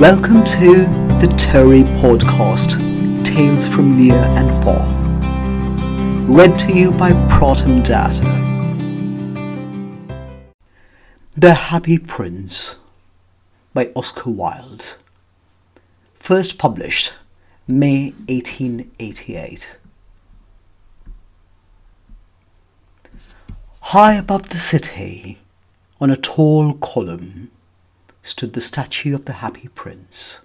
Welcome to the Terry Podcast Tales from Near and Far. Read to you by Protum Data. The Happy Prince by Oscar Wilde. First published May 1888. High above the city, on a tall column, stood the statue of the Happy Prince.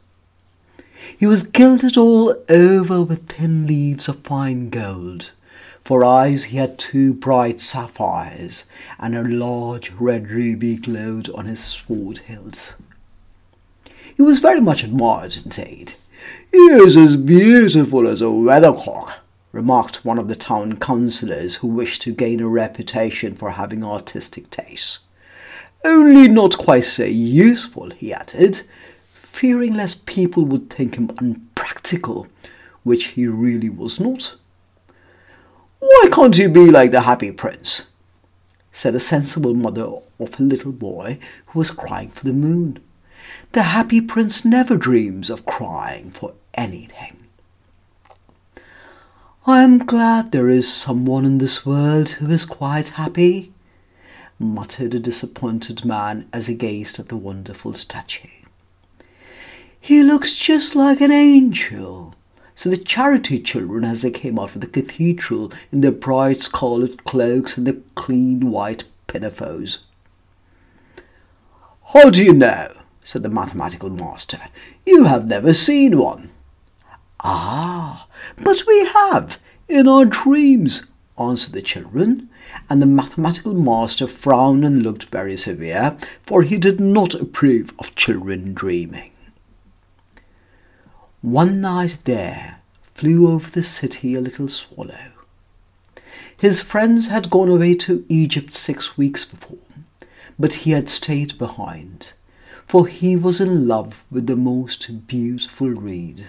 He was gilded all over with thin leaves of fine gold. For eyes he had two bright sapphires, and a large red ruby glowed on his sword hilt. He was very much admired indeed. He is as beautiful as a weathercock, remarked one of the town councillors who wished to gain a reputation for having artistic taste. Only not quite so useful, he added, fearing lest people would think him unpractical, which he really was not. Why can't you be like the happy prince? said a sensible mother of a little boy who was crying for the moon. The happy prince never dreams of crying for anything. I am glad there is someone in this world who is quite happy, muttered a disappointed man as he gazed at the wonderful statue. He looks just like an angel, said the charity children as they came out of the cathedral in their bright scarlet cloaks and their clean white pinafores. How do you know? said the mathematical master. You have never seen one. Ah, but we have, in our dreams, answered the children, and the mathematical master frowned and looked very severe, for he did not approve of children dreaming. One night there flew over the city a little swallow. His friends had gone away to Egypt six weeks before, but he had stayed behind, for he was in love with the most beautiful reed.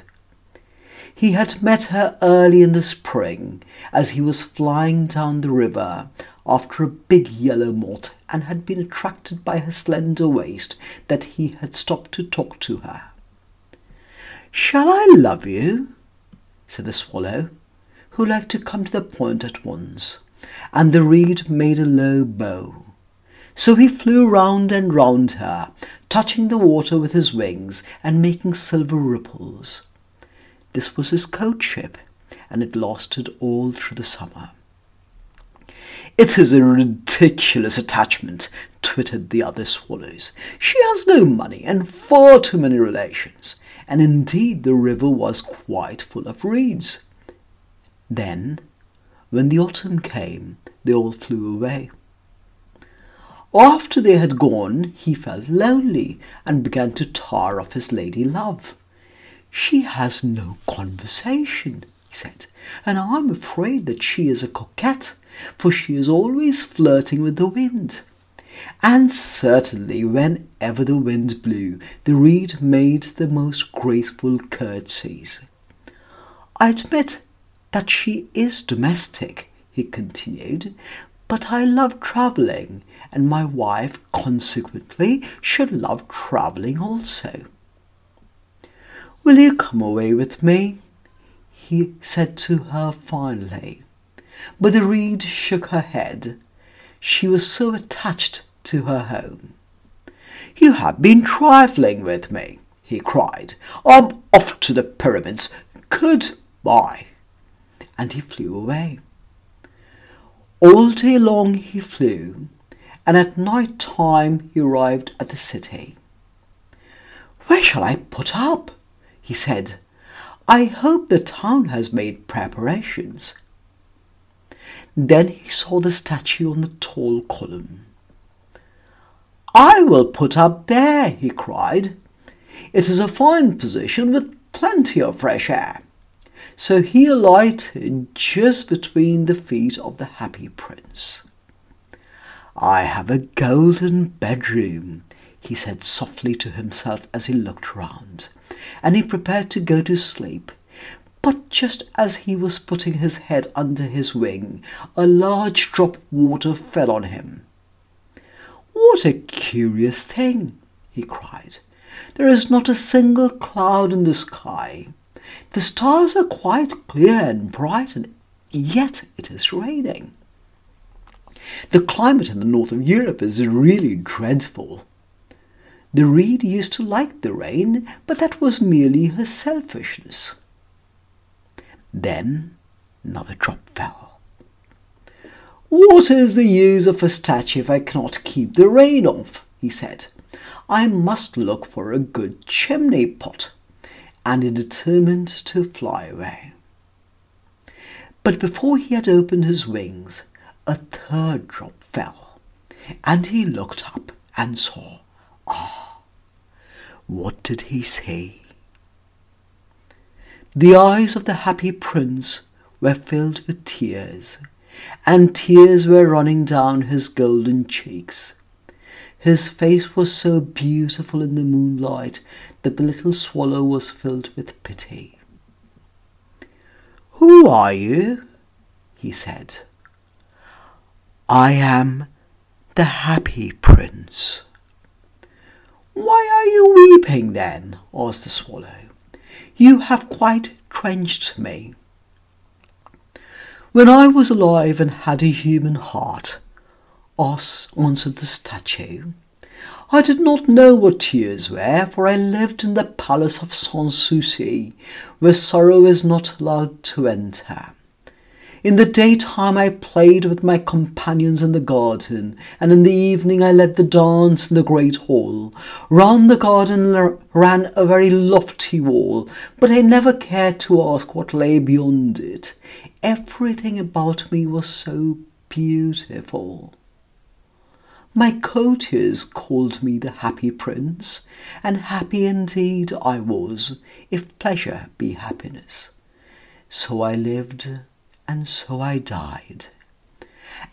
He had met her early in the spring as he was flying down the river after a big yellow moth and had been attracted by her slender waist that he had stopped to talk to her. Shall I love you? said the swallow, who liked to come to the point at once, and the reed made a low bow. So he flew round and round her, touching the water with his wings and making silver ripples. This was his courtship, and it lasted all through the summer. It is a ridiculous attachment, twittered the other swallows. She has no money and far too many relations, and indeed the river was quite full of reeds. Then, when the autumn came, they all flew away. After they had gone, he felt lonely and began to tire of his lady love. She has no conversation, he said, and I'm afraid that she is a coquette, for she is always flirting with the wind. And certainly, whenever the wind blew, the reed made the most graceful curtsies. I admit that she is domestic, he continued, but I love travelling, and my wife, consequently, should love travelling also. Will you come away with me? he said to her finally. But the reed shook her head. She was so attached to her home. You have been trifling with me, he cried. I'm off to the pyramids. Goodbye. And he flew away. All day long he flew, and at night time he arrived at the city. Where shall I put up? He said. I hope the town has made preparations. Then he saw the statue on the tall column. I will put up there, he cried. It is a fine position with plenty of fresh air. So he alighted just between the feet of the happy prince. I have a golden bedroom, he said softly to himself as he looked round, and he prepared to go to sleep. But just as he was putting his head under his wing, a large drop of water fell on him. What a curious thing! he cried. There is not a single cloud in the sky. The stars are quite clear and bright, and yet it is raining. The climate in the north of Europe is really dreadful. The reed used to like the rain, but that was merely her selfishness. Then another drop fell. What is the use of a statue if I cannot keep the rain off? he said. I must look for a good chimney pot. And he determined to fly away. But before he had opened his wings, a third drop fell, and he looked up and saw, ah, what did he say? The eyes of the happy prince were filled with tears, and tears were running down his golden cheeks. His face was so beautiful in the moonlight that the little swallow was filled with pity. Who are you? he said. I am the happy prince. Why are you weeping then? asked the swallow. You have quite drenched me. When I was alive and had a human heart, Os answered the statue, I did not know what tears were, for I lived in the palace of Sans Souci, where sorrow is not allowed to enter. In the daytime I played with my companions in the garden, and in the evening I led the dance in the great hall. Round the garden ran a very lofty wall, but I never cared to ask what lay beyond it. Everything about me was so beautiful. My courtiers called me the happy prince, and happy indeed I was, if pleasure be happiness. So I lived and so I died.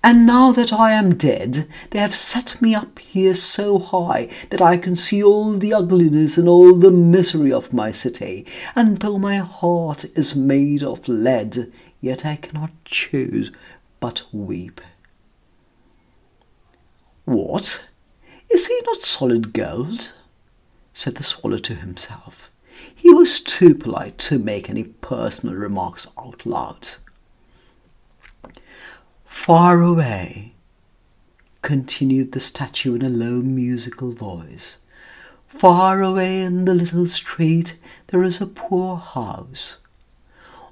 And now that I am dead, they have set me up here so high that I can see all the ugliness and all the misery of my city, and though my heart is made of lead, yet I cannot choose but weep. What? Is he not solid gold? said the swallow to himself. He was too polite to make any personal remarks out loud. Far away, continued the statue in a low musical voice, far away in the little street there is a poor house.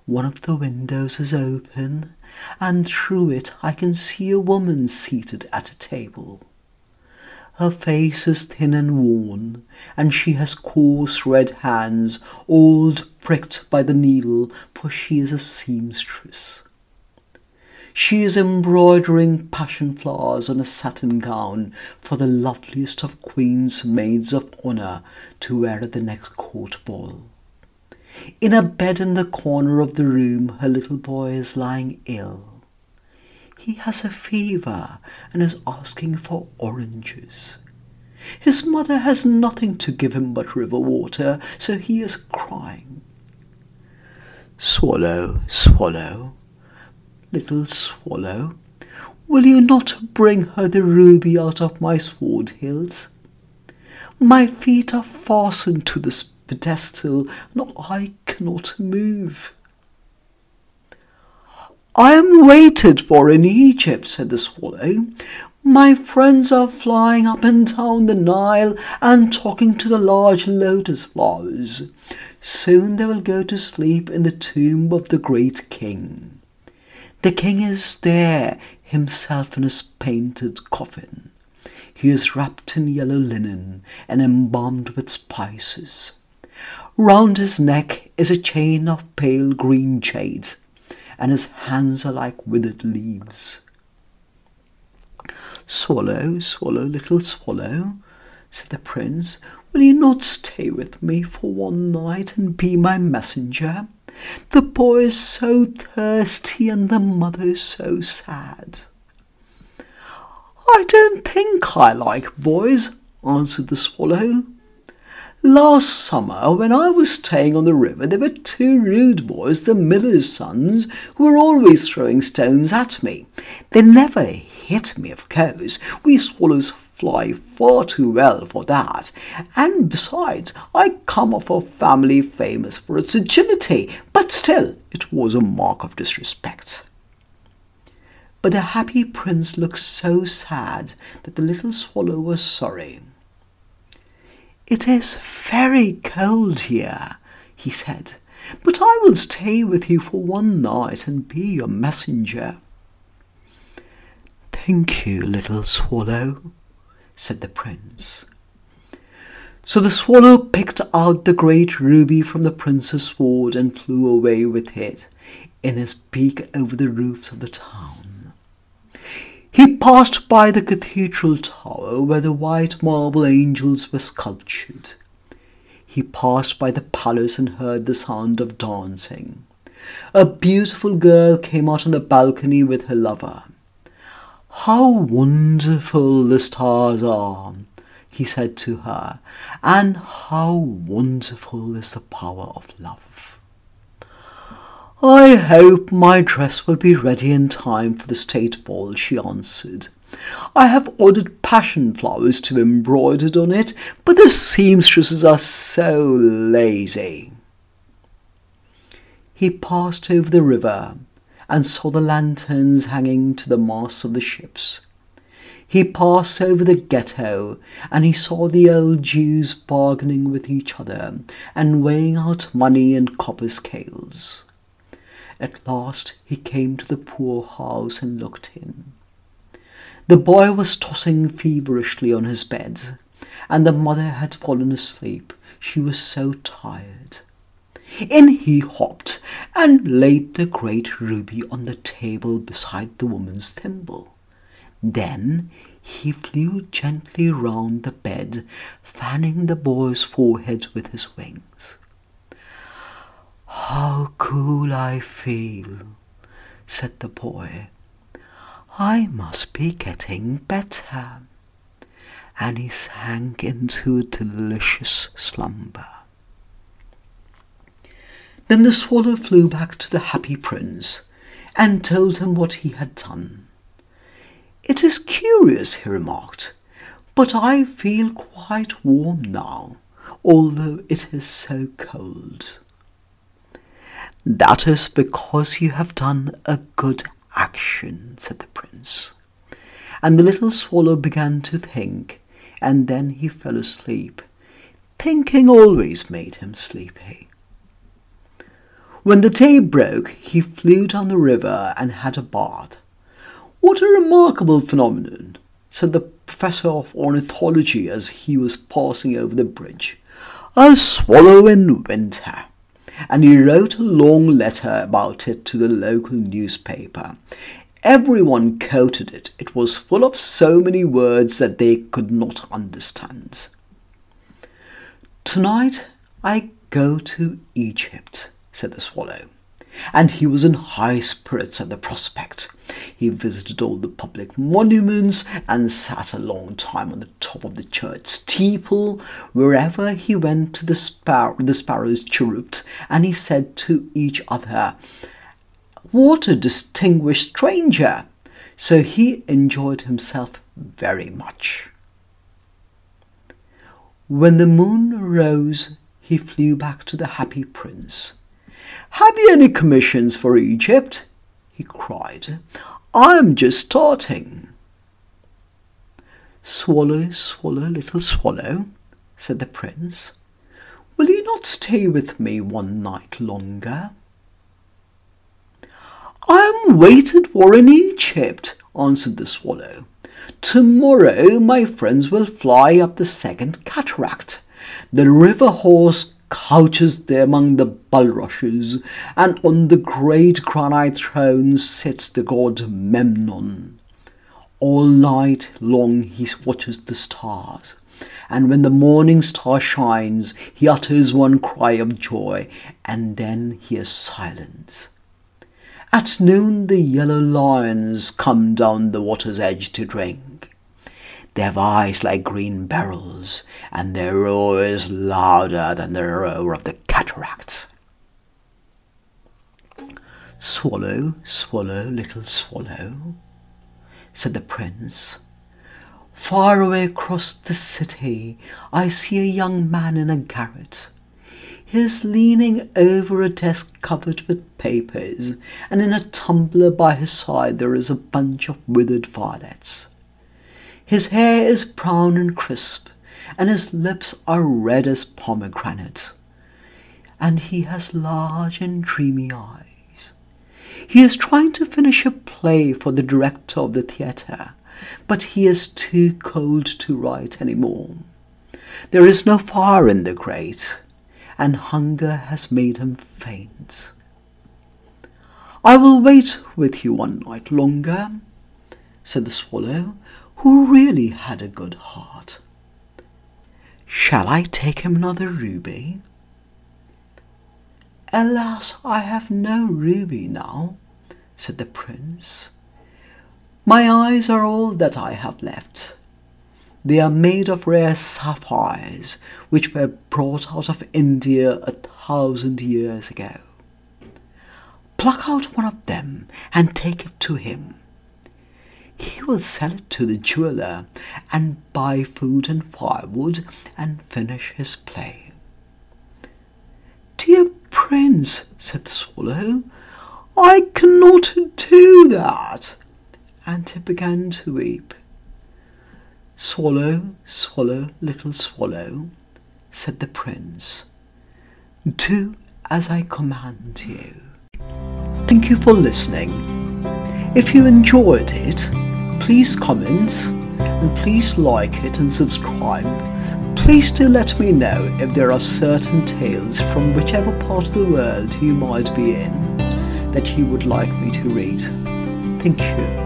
One of the windows is open, and through it I can see a woman seated at a table. Her face is thin and worn, and she has coarse red hands, all pricked by the needle, for she is a seamstress. She is embroidering passion flowers on a satin gown for the loveliest of Queen's maids of honour to wear at the next court ball. In a bed in the corner of the room, her little boy is lying ill. He has a fever and is asking for oranges. His mother has nothing to give him but river water, so he is crying. Swallow, swallow, little swallow, will you not bring her the ruby out of my sword hills? My feet are fastened to this pedestal, and I cannot move. I am waited for in Egypt, said the swallow. My friends are flying up and down the Nile and talking to the large lotus flowers. Soon they will go to sleep in the tomb of the great king. The king is there, himself in his painted coffin. He is wrapped in yellow linen and embalmed with spices. Round his neck is a chain of pale green jade, and his hands are like withered leaves. Swallow, swallow, little swallow, said the prince, will you not stay with me for one night and be my messenger? The boy is so thirsty and the mother is so sad. I don't think I like boys, answered the swallow. Last summer, when I was staying on the river, there were two rude boys, the miller's sons, who were always throwing stones at me. They never hit me, of course. We swallows fly far too well for that, and besides, I come of a family famous for its agility, but still it was a mark of disrespect. But the happy prince looked so sad that the little swallow was sorry. It is very cold here, he said, but I will stay with you for one night and be your messenger. Thank you, little swallow, said the prince. So the swallow picked out the great ruby from the prince's sword and flew away with it in his beak over the roofs of the town. He passed by the cathedral tower where the white marble angels were sculptured. He passed by the palace and heard the sound of dancing. A beautiful girl came out on the balcony with her lover. How wonderful the stars are, he said to her, and how wonderful is the power of love. I hope my dress will be ready in time for the state ball, she answered. I have ordered passion flowers to be embroidered on it, but the seamstresses are so lazy. He passed over the river and saw the lanterns hanging to the masts of the ships. He passed over the ghetto, and he saw the old Jews bargaining with each other and weighing out money in copper scales. At last he came to the poor house and looked in. The boy was tossing feverishly on his bed, and the mother had fallen asleep. She was so tired. In he hopped and laid the great ruby on the table beside the woman's thimble. Then he flew gently round the bed, fanning the boy's forehead with his wings. How cool I feel, said the boy. I must be getting better. And he sank into a delicious slumber. Then the swallow flew back to the happy prince and told him what he had done. It is curious, he remarked, but I feel quite warm now, although it is so cold. That is because you have done a good action, said the prince. And the little swallow began to think, and then he fell asleep. Thinking always made him sleepy. When the day broke, he flew down the river and had a bath. What a remarkable phenomenon, said the professor of ornithology as he was passing over the bridge. A swallow in winter. And he wrote a long letter about it to the local newspaper. Everyone quoted it. It was full of so many words that they could not understand. Tonight I go to Egypt said the swallow. And he was in high spirits at the prospect. He visited all the public monuments and sat a long time on the top of the church steeple. Wherever he went, the, spar- the sparrows chirruped, and he said to each other, What a distinguished stranger! So he enjoyed himself very much. When the moon rose, he flew back to the happy prince have you any commissions for Egypt? he cried. I'm just starting. Swallow, swallow, little swallow, said the prince. Will you not stay with me one night longer? I am waited for in Egypt, answered the swallow. Tomorrow my friends will fly up the second cataract. The river horse couches there among the bulrushes, and on the great granite throne sits the god Memnon. All night long he watches the stars, and when the morning star shines, he utters one cry of joy, and then he is silent. At noon the yellow lions come down the water's edge to drink. They have eyes like green beryls, and their roar is louder than the roar of the cataracts. Swallow, swallow, little swallow, said the prince. Far away across the city, I see a young man in a garret. He is leaning over a desk covered with papers, and in a tumbler by his side there is a bunch of withered violets. His hair is brown and crisp, and his lips are red as pomegranate, and he has large and dreamy eyes. He is trying to finish a play for the director of the theatre but he is too cold to write any more. There is no fire in the grate, and hunger has made him faint. I will wait with you one night longer, said the swallow, who really had a good heart. Shall I take him another ruby? Alas, I have no ruby now, said the prince. My eyes are all that I have left. They are made of rare sapphires, which were brought out of India a thousand years ago. Pluck out one of them and take it to him. He will sell it to the jeweller and buy food and firewood and finish his play. Dear prince, said the swallow, I cannot do that and he began to weep. Swallow, swallow, little swallow, said the prince, do as I command you. Thank you for listening. If you enjoyed it, please comment and please like it and subscribe. Please do let me know if there are certain tales from whichever part of the world you might be in that you would like me to read. Thank you.